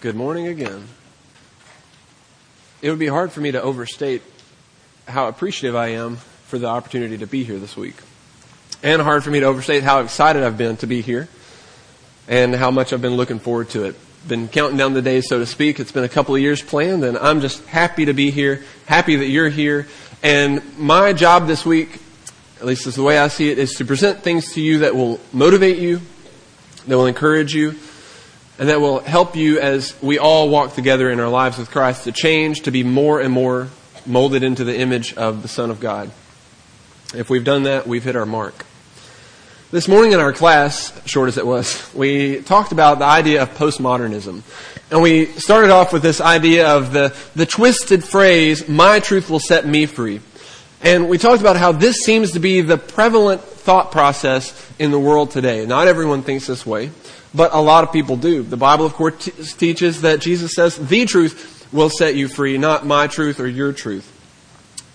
Good morning again. It would be hard for me to overstate how appreciative I am for the opportunity to be here this week. And hard for me to overstate how excited I've been to be here and how much I've been looking forward to it. Been counting down the days, so to speak. It's been a couple of years planned and I'm just happy to be here, happy that you're here. And my job this week, at least is the way I see it, is to present things to you that will motivate you, that will encourage you, and that will help you as we all walk together in our lives with Christ to change, to be more and more molded into the image of the Son of God. If we've done that, we've hit our mark. This morning in our class, short as it was, we talked about the idea of postmodernism. And we started off with this idea of the, the twisted phrase, my truth will set me free. And we talked about how this seems to be the prevalent thought process in the world today. Not everyone thinks this way but a lot of people do. The Bible, of course, t- teaches that Jesus says the truth will set you free, not my truth or your truth.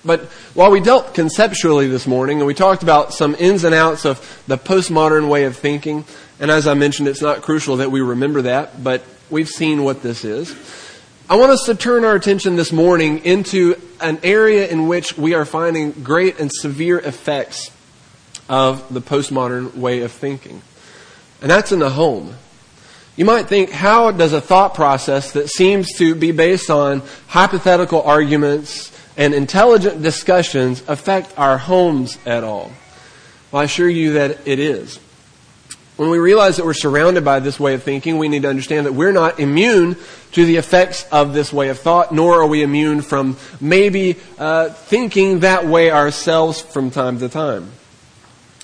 But while we dealt conceptually this morning and we talked about some ins and outs of the postmodern way of thinking, and as I mentioned, it's not crucial that we remember that, but we've seen what this is. I want us to turn our attention this morning into an area in which we are finding great and severe effects of the postmodern way of thinking and that's in the home. You might think, how does a thought process that seems to be based on hypothetical arguments and intelligent discussions affect our homes at all? Well, I assure you that it is. When we realize that we're surrounded by this way of thinking, we need to understand that we're not immune to the effects of this way of thought, nor are we immune from maybe uh, thinking that way ourselves from time to time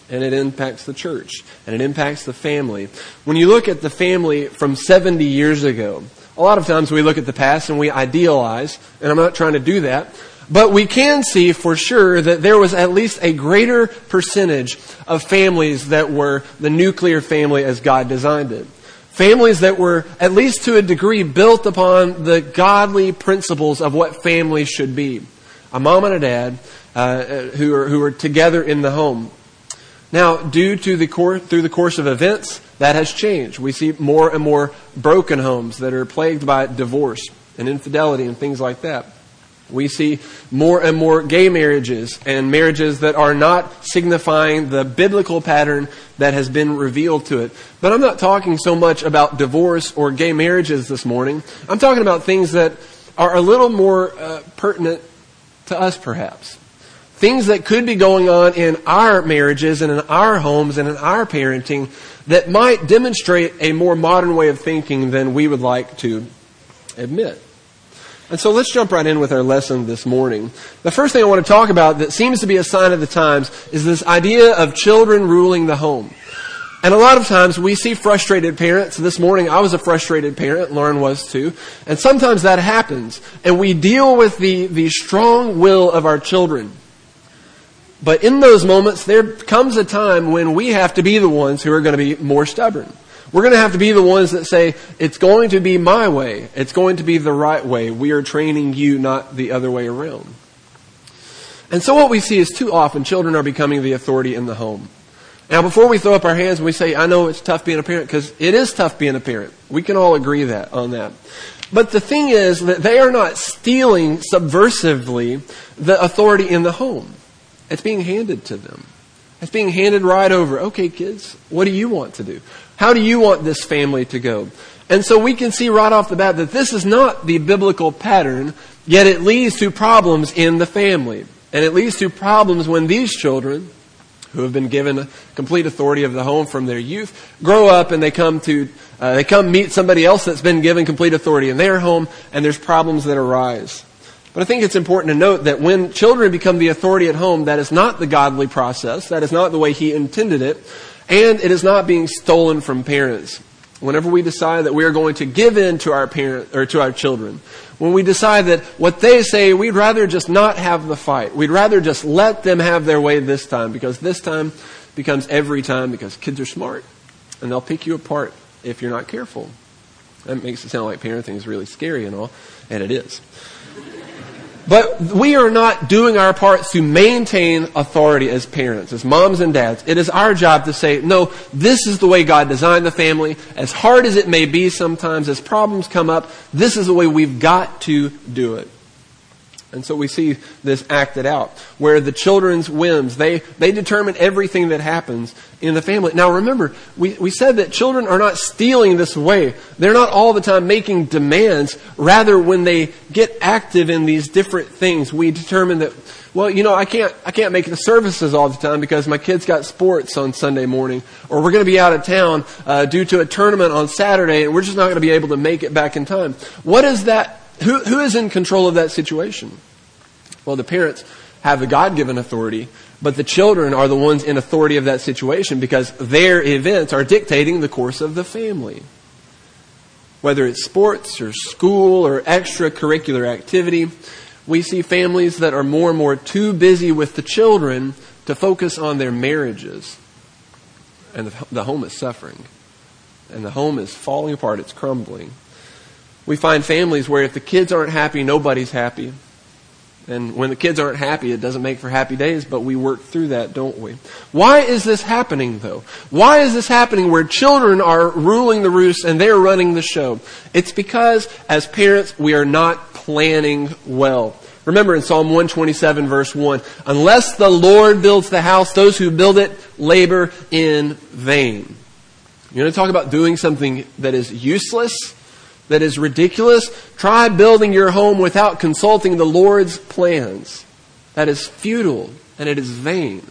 and it impacts the church, and it impacts the family. When you look at the family from 70 years ago, a lot of times we look at the past and we idealize, and I'm not trying to do that, but we can see for sure that there was at least a greater percentage of families that were the nuclear family as God designed it. Families that were, at least to a degree, built upon the godly principles of what families should be. A mom and a dad uh, who, are, who are together in the home. Now, due to the course, through the course of events, that has changed. We see more and more broken homes that are plagued by divorce and infidelity and things like that. We see more and more gay marriages and marriages that are not signifying the biblical pattern that has been revealed to it. But I'm not talking so much about divorce or gay marriages this morning. I'm talking about things that are a little more uh, pertinent to us, perhaps things that could be going on in our marriages and in our homes and in our parenting that might demonstrate a more modern way of thinking than we would like to admit. And so let's jump right in with our lesson this morning. The first thing I want to talk about that seems to be a sign of the times is this idea of children ruling the home. And a lot of times we see frustrated parents. This morning I was a frustrated parent, Lauren was too. And sometimes that happens. And we deal with the, the strong will of our children. But in those moments, there comes a time when we have to be the ones who are going to be more stubborn. We're going to have to be the ones that say, it's going to be my way. It's going to be the right way. We are training you, not the other way around. And so what we see is too often children are becoming the authority in the home. Now, before we throw up our hands and we say, I know it's tough being a parent, because it is tough being a parent. We can all agree that on that. But the thing is that they are not stealing subversively the authority in the home. It's being handed to them. It's being handed right over. Okay, kids, what do you want to do? How do you want this family to go? And so we can see right off the bat that this is not the biblical pattern, yet it leads to problems in the family. And it leads to problems when these children, who have been given complete authority of the home from their youth, grow up and they come to, uh, they come meet somebody else that's been given complete authority in their home, and there's problems that arise. But I think it's important to note that when children become the authority at home, that is not the godly process. That is not the way He intended it. And it is not being stolen from parents. Whenever we decide that we are going to give in to our parent, or to our children, when we decide that what they say, we'd rather just not have the fight. We'd rather just let them have their way this time because this time becomes every time because kids are smart and they'll pick you apart if you're not careful. That makes it sound like parenting is really scary and all, and it is. But we are not doing our part to maintain authority as parents, as moms and dads. It is our job to say, no, this is the way God designed the family. As hard as it may be sometimes, as problems come up, this is the way we've got to do it. And so we see this acted out, where the children's whims, they, they determine everything that happens in the family. Now remember, we, we said that children are not stealing this way. They're not all the time making demands. Rather, when they get active in these different things, we determine that, well, you know, I can't, I can't make the services all the time because my kid's got sports on Sunday morning, or we're going to be out of town uh, due to a tournament on Saturday, and we're just not going to be able to make it back in time. What is that who, who is in control of that situation? Well, the parents have the God given authority, but the children are the ones in authority of that situation because their events are dictating the course of the family. Whether it's sports or school or extracurricular activity, we see families that are more and more too busy with the children to focus on their marriages. And the, the home is suffering. And the home is falling apart, it's crumbling. We find families where if the kids aren't happy, nobody's happy. And when the kids aren't happy, it doesn't make for happy days, but we work through that, don't we? Why is this happening though? Why is this happening where children are ruling the roost and they're running the show? It's because as parents, we are not planning well. Remember in Psalm 127 verse 1, unless the Lord builds the house, those who build it labor in vain. You're going to talk about doing something that is useless? That is ridiculous, try building your home without consulting the Lord's plans. That is futile and it is vain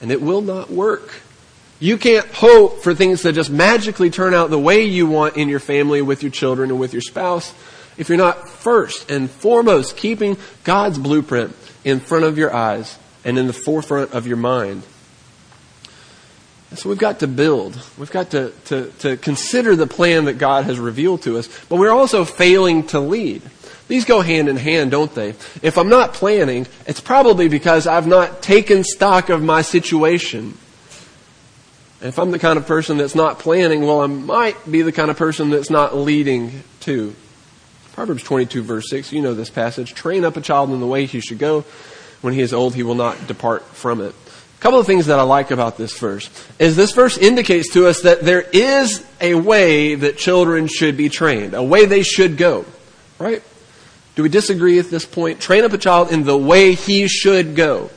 and it will not work. You can't hope for things to just magically turn out the way you want in your family, with your children, and with your spouse if you're not first and foremost keeping God's blueprint in front of your eyes and in the forefront of your mind. So we've got to build. We've got to, to, to consider the plan that God has revealed to us. But we're also failing to lead. These go hand in hand, don't they? If I'm not planning, it's probably because I've not taken stock of my situation. And if I'm the kind of person that's not planning, well, I might be the kind of person that's not leading too. Proverbs 22 verse 6, you know this passage. Train up a child in the way he should go. When he is old, he will not depart from it. A couple of things that I like about this verse is this verse indicates to us that there is a way that children should be trained, a way they should go. Right? Do we disagree at this point? Train up a child in the way he should go.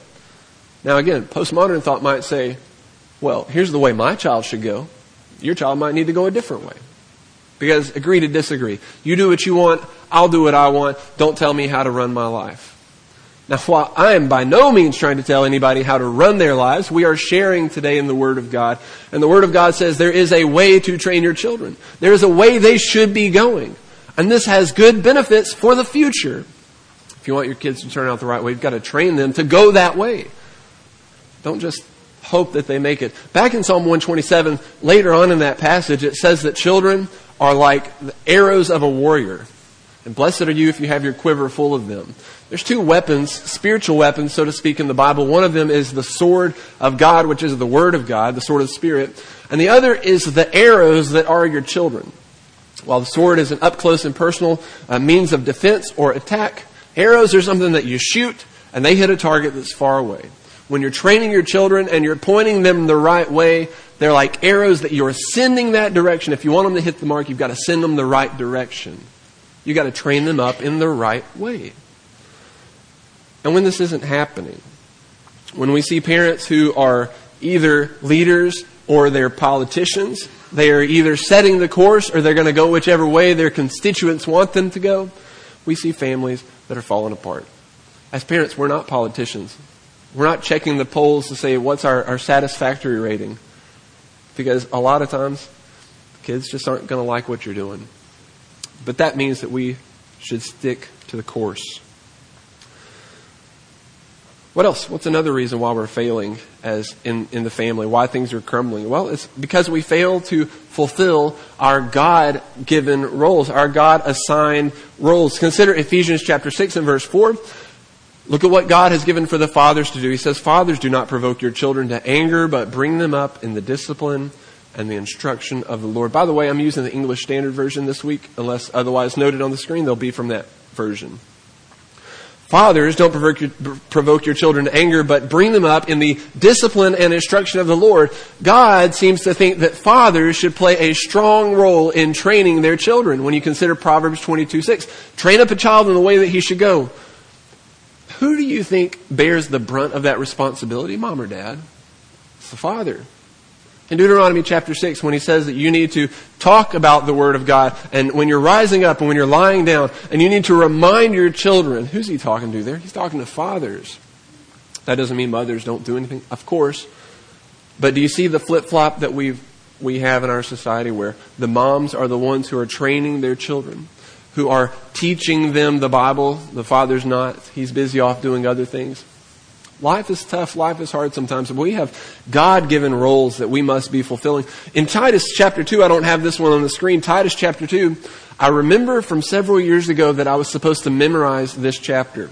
Now again, postmodern thought might say, well, here's the way my child should go. Your child might need to go a different way. Because agree to disagree. You do what you want, I'll do what I want. Don't tell me how to run my life. Now, while I am by no means trying to tell anybody how to run their lives, we are sharing today in the Word of God. And the Word of God says there is a way to train your children. There is a way they should be going. And this has good benefits for the future. If you want your kids to turn out the right way, you've got to train them to go that way. Don't just hope that they make it. Back in Psalm 127, later on in that passage, it says that children are like the arrows of a warrior. And blessed are you if you have your quiver full of them. There's two weapons, spiritual weapons, so to speak, in the Bible. One of them is the sword of God, which is the Word of God, the sword of the Spirit. And the other is the arrows that are your children. While the sword is an up close and personal uh, means of defense or attack, arrows are something that you shoot and they hit a target that's far away. When you're training your children and you're pointing them the right way, they're like arrows that you're sending that direction. If you want them to hit the mark, you've got to send them the right direction. You've got to train them up in the right way. And when this isn't happening, when we see parents who are either leaders or they're politicians, they are either setting the course or they're going to go whichever way their constituents want them to go, we see families that are falling apart. As parents, we're not politicians. We're not checking the polls to say what's our, our satisfactory rating. Because a lot of times, kids just aren't going to like what you're doing. But that means that we should stick to the course. What else? What's another reason why we're failing as in, in the family? Why things are crumbling? Well, it's because we fail to fulfill our God given roles, our God assigned roles. Consider Ephesians chapter 6 and verse 4. Look at what God has given for the fathers to do. He says, Fathers, do not provoke your children to anger, but bring them up in the discipline and the instruction of the Lord. By the way, I'm using the English Standard Version this week, unless otherwise noted on the screen, they'll be from that version. Fathers, don't provoke your, provoke your, children to anger, but bring them up in the discipline and instruction of the Lord. God seems to think that fathers should play a strong role in training their children. When you consider Proverbs 22 6, train up a child in the way that he should go. Who do you think bears the brunt of that responsibility, mom or dad? It's the father in Deuteronomy chapter 6 when he says that you need to talk about the Word of God and when you're rising up and when you're lying down and you need to remind your children. Who's he talking to there? He's talking to fathers. That doesn't mean mothers don't do anything, of course. But do you see the flip flop that we we have in our society where the moms are the ones who are training their children, who are teaching them the Bible. The father's not. He's busy off doing other things. Life is tough. Life is hard sometimes. But we have God given roles that we must be fulfilling. In Titus chapter 2, I don't have this one on the screen. Titus chapter 2, I remember from several years ago that I was supposed to memorize this chapter.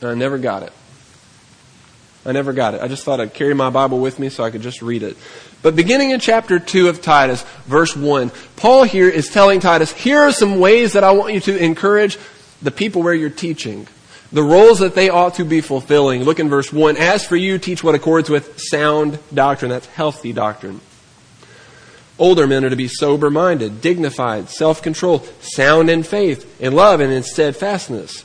And I never got it. I never got it. I just thought I'd carry my Bible with me so I could just read it. But beginning in chapter 2 of Titus, verse 1, Paul here is telling Titus, here are some ways that I want you to encourage the people where you're teaching the roles that they ought to be fulfilling. Look in verse 1. As for you, teach what accords with sound doctrine. That's healthy doctrine. Older men are to be sober minded, dignified, self controlled, sound in faith, in love, and in steadfastness.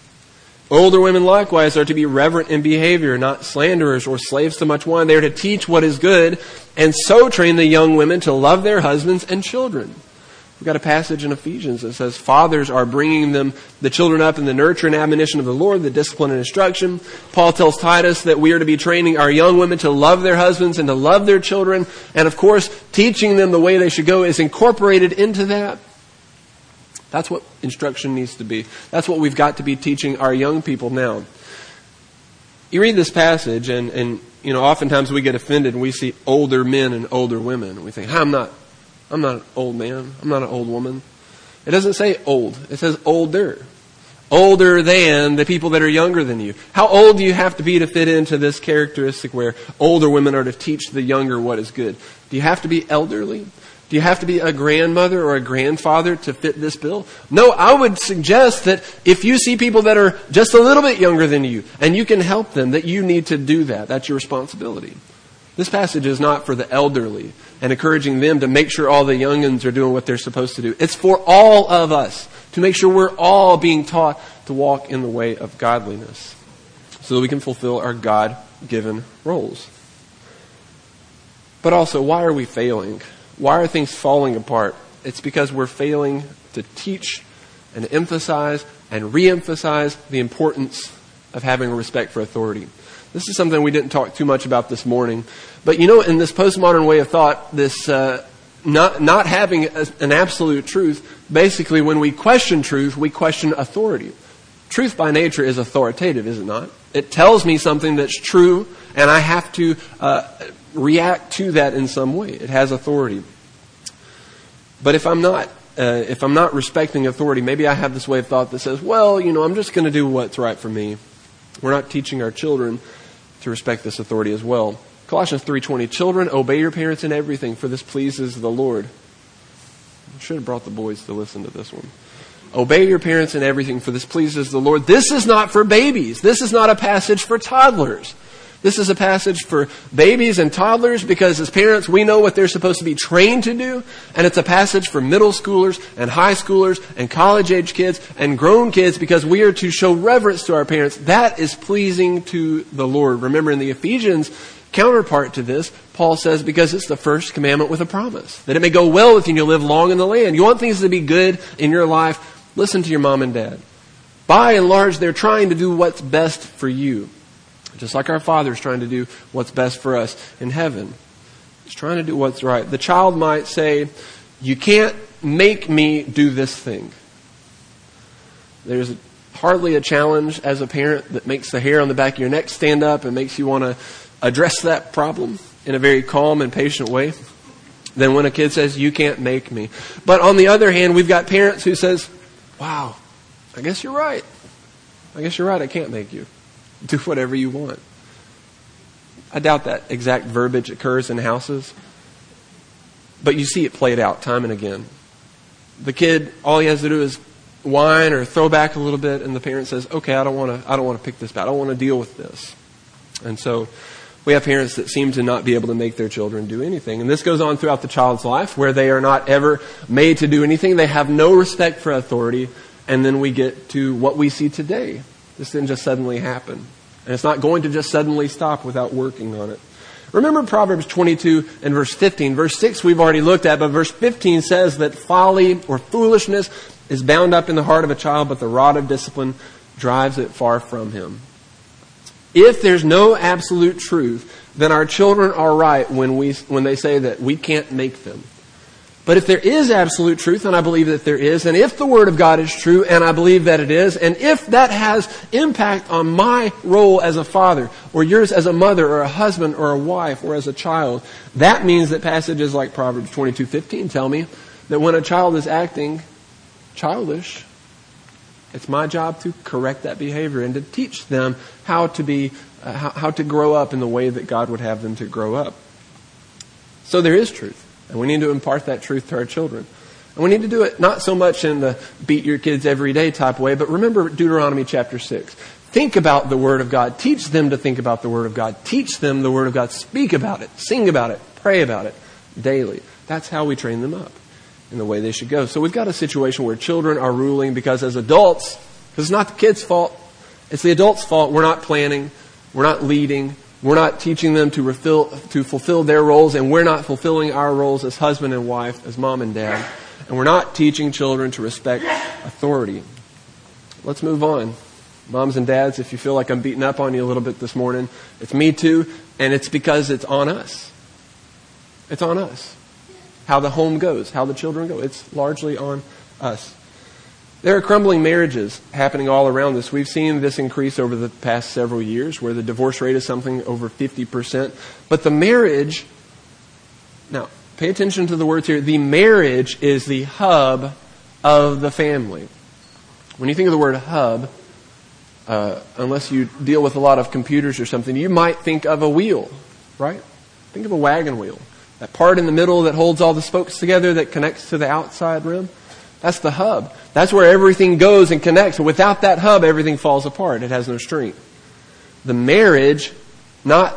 Older women likewise are to be reverent in behavior, not slanderers or slaves to much wine. They are to teach what is good, and so train the young women to love their husbands and children We've got a passage in Ephesians that says fathers are bringing them, the children up in the nurture and admonition of the Lord, the discipline and instruction. Paul tells Titus that we are to be training our young women to love their husbands and to love their children. And of course, teaching them the way they should go is incorporated into that. That's what instruction needs to be. That's what we've got to be teaching our young people now. You read this passage and, and you know, oftentimes we get offended and we see older men and older women. We think, I'm not I'm not an old man. I'm not an old woman. It doesn't say old. It says older. Older than the people that are younger than you. How old do you have to be to fit into this characteristic where older women are to teach the younger what is good? Do you have to be elderly? Do you have to be a grandmother or a grandfather to fit this bill? No, I would suggest that if you see people that are just a little bit younger than you and you can help them, that you need to do that. That's your responsibility. This passage is not for the elderly and encouraging them to make sure all the youngins are doing what they're supposed to do. It's for all of us to make sure we're all being taught to walk in the way of godliness so that we can fulfill our God given roles. But also, why are we failing? Why are things falling apart? It's because we're failing to teach and emphasize and re emphasize the importance of having a respect for authority. This is something we didn't talk too much about this morning. But you know, in this postmodern way of thought, this uh, not, not having a, an absolute truth, basically, when we question truth, we question authority. Truth by nature is authoritative, is it not? It tells me something that's true, and I have to uh, react to that in some way. It has authority. But if I'm not, uh, if I'm not respecting authority, maybe I have this way of thought that says, well, you know, I'm just going to do what's right for me. We're not teaching our children to respect this authority as well. Colossians 3:20 Children obey your parents in everything for this pleases the Lord. I should have brought the boys to listen to this one. Obey your parents in everything for this pleases the Lord. This is not for babies. This is not a passage for toddlers. This is a passage for babies and toddlers because as parents we know what they're supposed to be trained to do. And it's a passage for middle schoolers and high schoolers and college age kids and grown kids because we are to show reverence to our parents. That is pleasing to the Lord. Remember in the Ephesians counterpart to this, Paul says, because it's the first commandment with a promise. That it may go well with you and you'll live long in the land. You want things to be good in your life, listen to your mom and dad. By and large, they're trying to do what's best for you. Just like our Father is trying to do what's best for us in heaven. He's trying to do what's right. The child might say, You can't make me do this thing. There's hardly a challenge as a parent that makes the hair on the back of your neck stand up and makes you want to address that problem in a very calm and patient way than when a kid says, You can't make me. But on the other hand, we've got parents who says, Wow, I guess you're right. I guess you're right, I can't make you. Do whatever you want. I doubt that exact verbiage occurs in houses, but you see it played out time and again. The kid, all he has to do is whine or throw back a little bit, and the parent says, "Okay, I don't want to. I don't want to pick this back. I don't want to deal with this." And so we have parents that seem to not be able to make their children do anything. And this goes on throughout the child's life where they are not ever made to do anything. They have no respect for authority. And then we get to what we see today. This didn't just suddenly happen. And it's not going to just suddenly stop without working on it. Remember Proverbs 22 and verse 15. Verse 6 we've already looked at, but verse 15 says that folly or foolishness is bound up in the heart of a child, but the rod of discipline drives it far from him. If there's no absolute truth, then our children are right when, we, when they say that we can't make them. But if there is absolute truth, and I believe that there is, and if the Word of God is true, and I believe that it is, and if that has impact on my role as a father, or yours as a mother, or a husband, or a wife, or as a child, that means that passages like Proverbs 22:15 tell me that when a child is acting childish, it's my job to correct that behavior and to teach them how to be, uh, how, how to grow up in the way that God would have them to grow up. So there is truth, and we need to impart that truth to our children. And we need to do it not so much in the beat your kids every day type way, but remember Deuteronomy chapter 6. Think about the Word of God. Teach them to think about the Word of God. Teach them the Word of God. Speak about it. Sing about it. Pray about it daily. That's how we train them up in the way they should go. So we've got a situation where children are ruling because as adults, because it's not the kids' fault, it's the adults' fault. We're not planning, we're not leading, we're not teaching them to, refill, to fulfill their roles, and we're not fulfilling our roles as husband and wife, as mom and dad. And we're not teaching children to respect authority. Let's move on. Moms and dads, if you feel like I'm beating up on you a little bit this morning, it's me too, and it's because it's on us. It's on us how the home goes, how the children go. It's largely on us. There are crumbling marriages happening all around us. We've seen this increase over the past several years where the divorce rate is something over 50%. But the marriage, now, pay attention to the words here. The marriage is the hub of the family. When you think of the word hub, uh, unless you deal with a lot of computers or something, you might think of a wheel, right? Think of a wagon wheel. That part in the middle that holds all the spokes together that connects to the outside rim. That's the hub. That's where everything goes and connects. Without that hub, everything falls apart. It has no strength. The marriage, not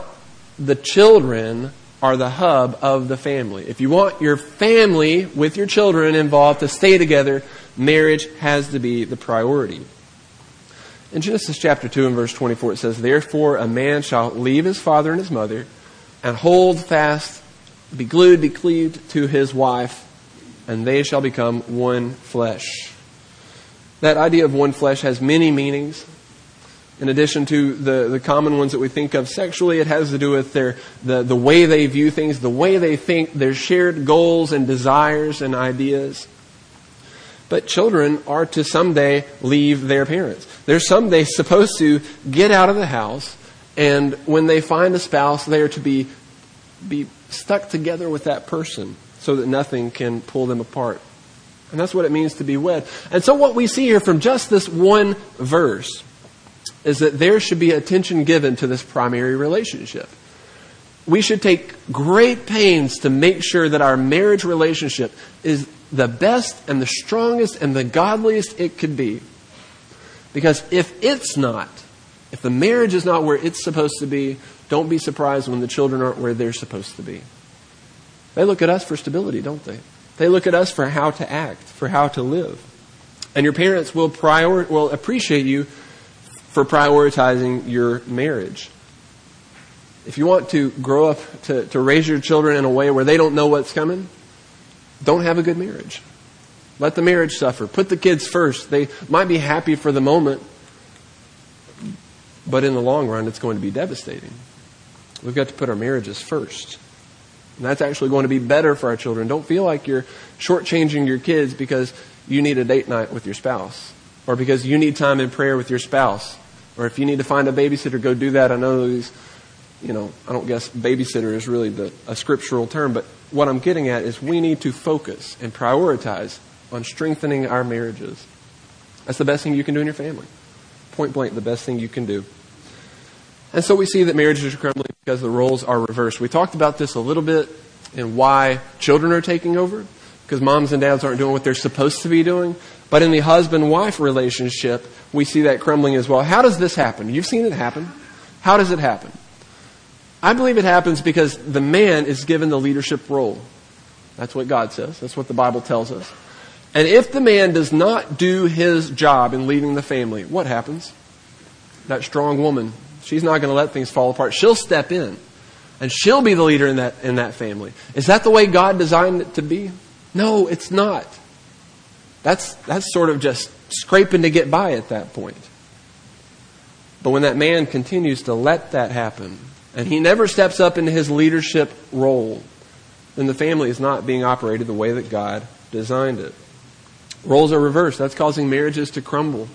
the children, are the hub of the family. If you want your family with your children involved to stay together, marriage has to be the priority. In Genesis chapter 2 and verse 24 it says, Therefore a man shall leave his father and his mother and hold fast be glued, be cleaved to his wife, and they shall become one flesh. That idea of one flesh has many meanings. In addition to the, the common ones that we think of sexually, it has to do with their, the, the way they view things, the way they think, their shared goals and desires and ideas. But children are to someday leave their parents. They're someday supposed to get out of the house, and when they find a spouse, they are to be, be stuck together with that person so that nothing can pull them apart. And that's what it means to be wed. And so, what we see here from just this one verse is that there should be attention given to this primary relationship. We should take great pains to make sure that our marriage relationship is the best and the strongest and the godliest it could be. Because if it's not, if the marriage is not where it's supposed to be, don't be surprised when the children aren't where they're supposed to be. They look at us for stability, don't they? They look at us for how to act, for how to live. And your parents will, prior, will appreciate you for prioritizing your marriage. If you want to grow up to, to raise your children in a way where they don't know what's coming, don't have a good marriage. Let the marriage suffer. Put the kids first. They might be happy for the moment, but in the long run, it's going to be devastating. We've got to put our marriages first. And that's actually going to be better for our children. Don't feel like you're shortchanging your kids because you need a date night with your spouse, or because you need time in prayer with your spouse, or if you need to find a babysitter, go do that. I know these, you know, I don't guess babysitter is really the, a scriptural term, but what I'm getting at is we need to focus and prioritize on strengthening our marriages. That's the best thing you can do in your family. Point blank, the best thing you can do. And so we see that marriages are crumbling because the roles are reversed. We talked about this a little bit and why children are taking over. because moms and dads aren't doing what they're supposed to be doing. But in the husband wife relationship, we see that crumbling as well. How does this happen? You've seen it happen. How does it happen? I believe it happens because the man is given the leadership role. That's what God says. That's what the Bible tells us. And if the man does not do his job in leading the family, what happens? That strong woman, she's not going to let things fall apart. She'll step in and she'll be the leader in that, in that family. Is that the way God designed it to be? No, it's not. That's, that's sort of just scraping to get by at that point. But when that man continues to let that happen, and he never steps up into his leadership role, then the family is not being operated the way that God designed it. Roles are reversed. That's causing marriages to crumble.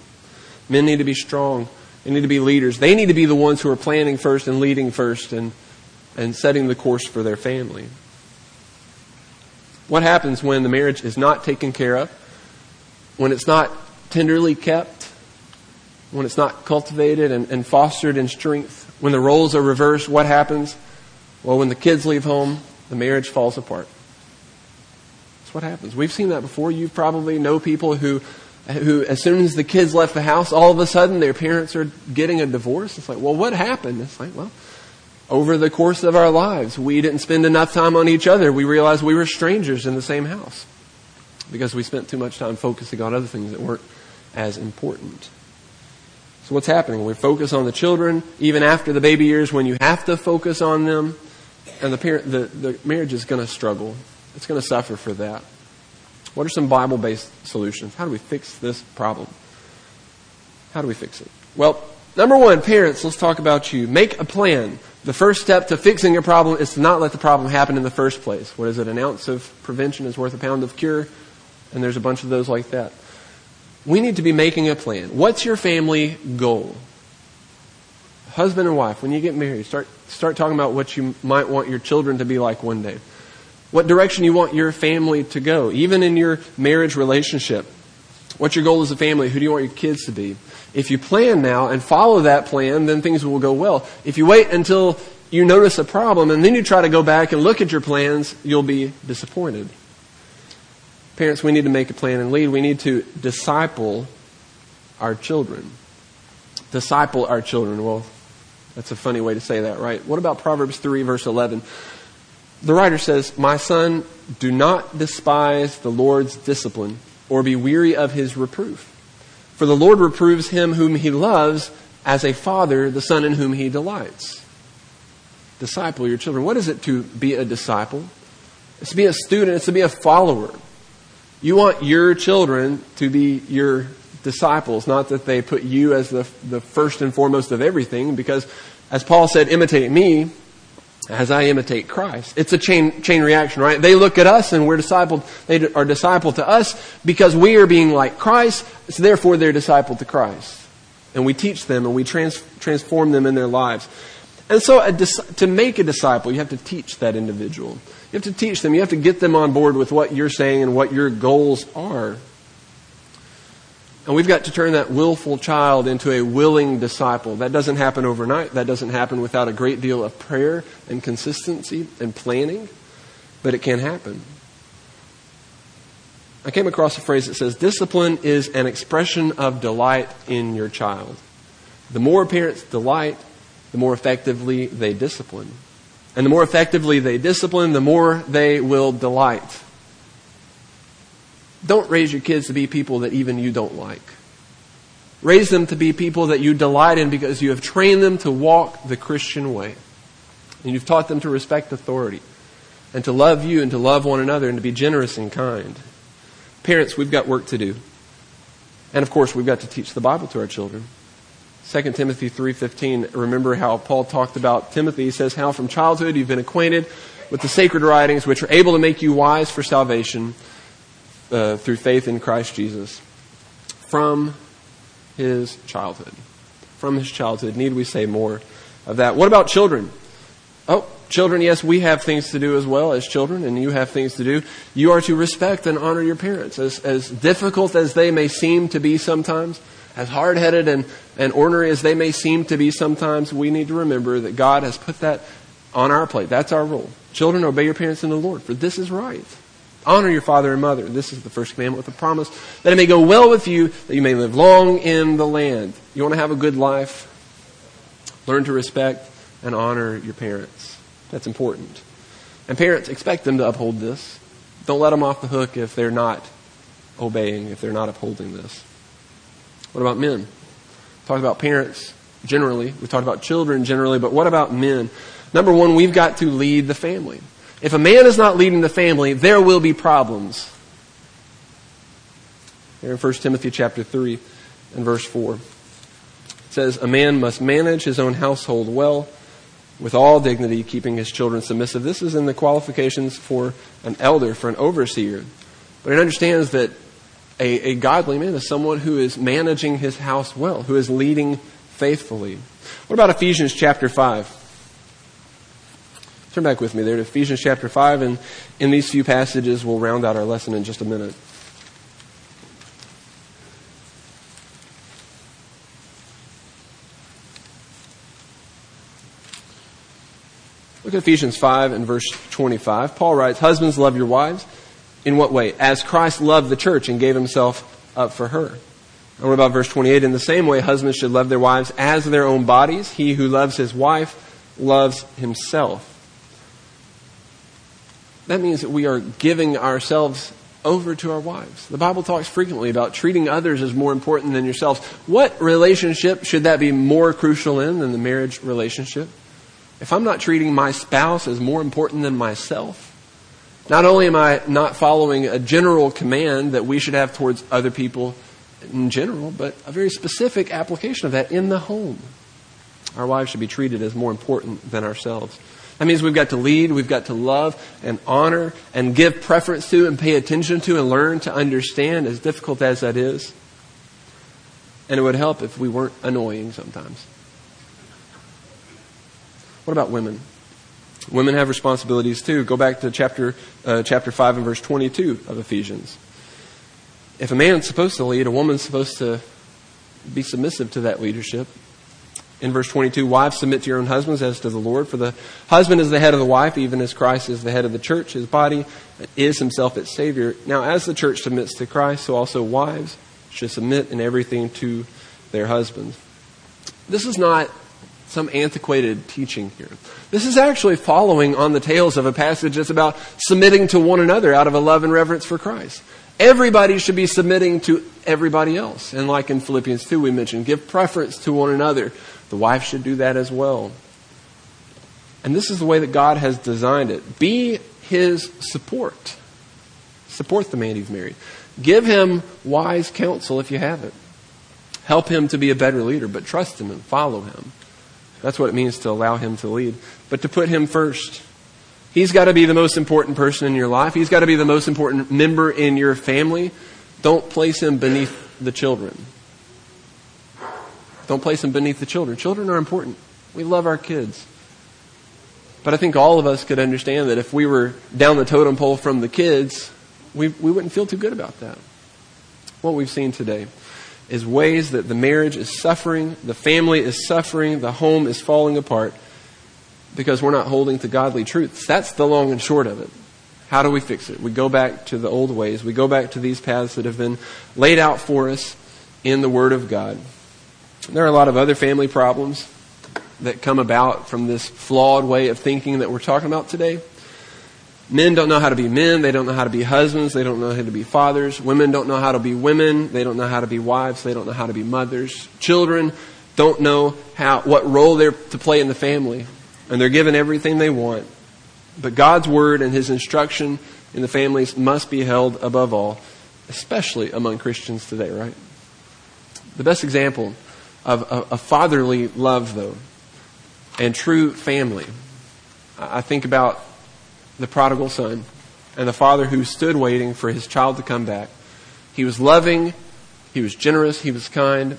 Men need to be strong. They need to be leaders. They need to be the ones who are planning first and leading first and, and setting the course for their family. What happens when the marriage is not taken care of? When it's not tenderly kept? When it's not cultivated and, and fostered in strength? When the roles are reversed, what happens? Well, when the kids leave home, the marriage falls apart. That's what happens. We've seen that before. You probably know people who, who, as soon as the kids left the house, all of a sudden their parents are getting a divorce. It's like, well, what happened? It's like, well, over the course of our lives, we didn't spend enough time on each other. We realized we were strangers in the same house because we spent too much time focusing on other things that weren't as important. So what's happening? We focus on the children even after the baby years when you have to focus on them, and the parent, the, the marriage is going to struggle. It's going to suffer for that. What are some Bible-based solutions? How do we fix this problem? How do we fix it? Well, number one, parents, let's talk about you. Make a plan. The first step to fixing a problem is to not let the problem happen in the first place. What is it? An ounce of prevention is worth a pound of cure. And there's a bunch of those like that. We need to be making a plan. What's your family goal? Husband and wife, when you get married, start, start talking about what you might want your children to be like one day. What direction you want your family to go, even in your marriage relationship. What's your goal as a family? Who do you want your kids to be? If you plan now and follow that plan, then things will go well. If you wait until you notice a problem and then you try to go back and look at your plans, you'll be disappointed. Parents, we need to make a plan and lead. We need to disciple our children. Disciple our children. Well, that's a funny way to say that, right? What about Proverbs 3, verse 11? The writer says, My son, do not despise the Lord's discipline or be weary of his reproof. For the Lord reproves him whom he loves as a father, the son in whom he delights. Disciple your children. What is it to be a disciple? It's to be a student, it's to be a follower. You want your children to be your disciples, not that they put you as the, the first and foremost of everything, because as Paul said, imitate me as I imitate Christ. It's a chain, chain reaction, right? They look at us and we're discipled, they are discipled to us because we are being like Christ, so therefore they're discipled to Christ. And we teach them and we trans, transform them in their lives. And so a, to make a disciple, you have to teach that individual. You have to teach them. You have to get them on board with what you're saying and what your goals are. And we've got to turn that willful child into a willing disciple. That doesn't happen overnight. That doesn't happen without a great deal of prayer and consistency and planning, but it can happen. I came across a phrase that says, discipline is an expression of delight in your child. The more parents delight, the more effectively they discipline. And the more effectively they discipline, the more they will delight. Don't raise your kids to be people that even you don't like. Raise them to be people that you delight in because you have trained them to walk the Christian way. And you've taught them to respect authority and to love you and to love one another and to be generous and kind. Parents, we've got work to do. And of course, we've got to teach the Bible to our children. 2 Timothy 3:15 remember how Paul talked about Timothy he says how from childhood you've been acquainted with the sacred writings which are able to make you wise for salvation uh, through faith in Christ Jesus from his childhood from his childhood need we say more of that what about children oh children yes we have things to do as well as children and you have things to do you are to respect and honor your parents as as difficult as they may seem to be sometimes as hard headed and, and ornery as they may seem to be sometimes, we need to remember that God has put that on our plate. That's our role. Children, obey your parents in the Lord, for this is right. Honor your father and mother. This is the first commandment with a promise that it may go well with you, that you may live long in the land. You want to have a good life? Learn to respect and honor your parents. That's important. And parents, expect them to uphold this. Don't let them off the hook if they're not obeying, if they're not upholding this. What about men? Talked about parents generally. We talked about children generally, but what about men? Number one, we've got to lead the family. If a man is not leading the family, there will be problems. Here in 1 Timothy chapter 3 and verse 4. It says, A man must manage his own household well, with all dignity, keeping his children submissive. This is in the qualifications for an elder, for an overseer. But it understands that a, a godly man is someone who is managing his house well, who is leading faithfully. What about Ephesians chapter 5? Turn back with me there to Ephesians chapter 5, and in these few passages, we'll round out our lesson in just a minute. Look at Ephesians 5 and verse 25. Paul writes, Husbands, love your wives. In what way? As Christ loved the church and gave himself up for her. And what about verse 28? In the same way, husbands should love their wives as their own bodies. He who loves his wife loves himself that means that we are giving ourselves over to our wives. The Bible talks frequently about treating others as more important than yourselves. What relationship should that be more crucial in than the marriage relationship? If I'm not treating my spouse as more important than myself, not only am I not following a general command that we should have towards other people in general, but a very specific application of that in the home. Our wives should be treated as more important than ourselves. That means we've got to lead, we've got to love and honor and give preference to and pay attention to and learn to understand, as difficult as that is. And it would help if we weren't annoying sometimes. What about women? Women have responsibilities too. Go back to chapter, uh, chapter 5 and verse 22 of Ephesians. If a man's supposed to lead, a woman's supposed to be submissive to that leadership in verse 22, wives submit to your own husbands as to the Lord, for the husband is the head of the wife, even as Christ is the head of the church, his body is himself its Savior. Now, as the church submits to Christ, so also wives should submit in everything to their husbands. This is not some antiquated teaching here. This is actually following on the tails of a passage that's about submitting to one another out of a love and reverence for Christ. Everybody should be submitting to everybody else. And like in Philippians 2, we mentioned, give preference to one another the wife should do that as well. And this is the way that God has designed it. Be his support. Support the man you've married. Give him wise counsel if you have it. Help him to be a better leader, but trust him and follow him. That's what it means to allow him to lead. But to put him first. He's got to be the most important person in your life. He's got to be the most important member in your family. Don't place him beneath the children. Don't place them beneath the children. Children are important. We love our kids. But I think all of us could understand that if we were down the totem pole from the kids, we, we wouldn't feel too good about that. What we've seen today is ways that the marriage is suffering, the family is suffering, the home is falling apart because we're not holding to godly truths. That's the long and short of it. How do we fix it? We go back to the old ways. We go back to these paths that have been laid out for us in the Word of God. There are a lot of other family problems that come about from this flawed way of thinking that we're talking about today. Men don't know how to be men. They don't know how to be husbands. They don't know how to be fathers. Women don't know how to be women. They don't know how to be wives. They don't know how to be mothers. Children don't know how, what role they're to play in the family. And they're given everything they want. But God's word and His instruction in the families must be held above all, especially among Christians today, right? The best example of a, a fatherly love, though, and true family. I think about the prodigal son and the father who stood waiting for his child to come back. He was loving, he was generous, he was kind,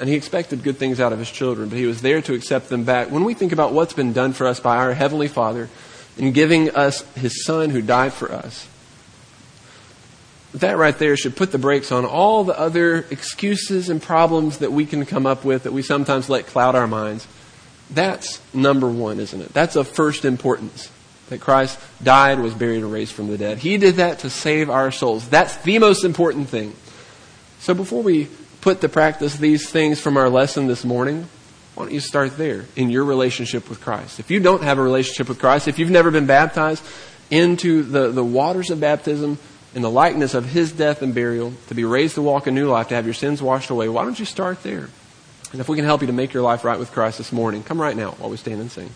and he expected good things out of his children, but he was there to accept them back. When we think about what's been done for us by our Heavenly Father in giving us his Son who died for us, that right there should put the brakes on all the other excuses and problems that we can come up with that we sometimes let cloud our minds. That's number one, isn't it? That's of first importance. that Christ died, was buried, and raised from the dead. He did that to save our souls. That's the most important thing. So before we put to practice these things from our lesson this morning, why don't you start there in your relationship with Christ? If you don't have a relationship with Christ, if you've never been baptized into the, the waters of baptism, in the likeness of his death and burial, to be raised to walk a new life, to have your sins washed away, why don't you start there? And if we can help you to make your life right with Christ this morning, come right now while we stand and sing.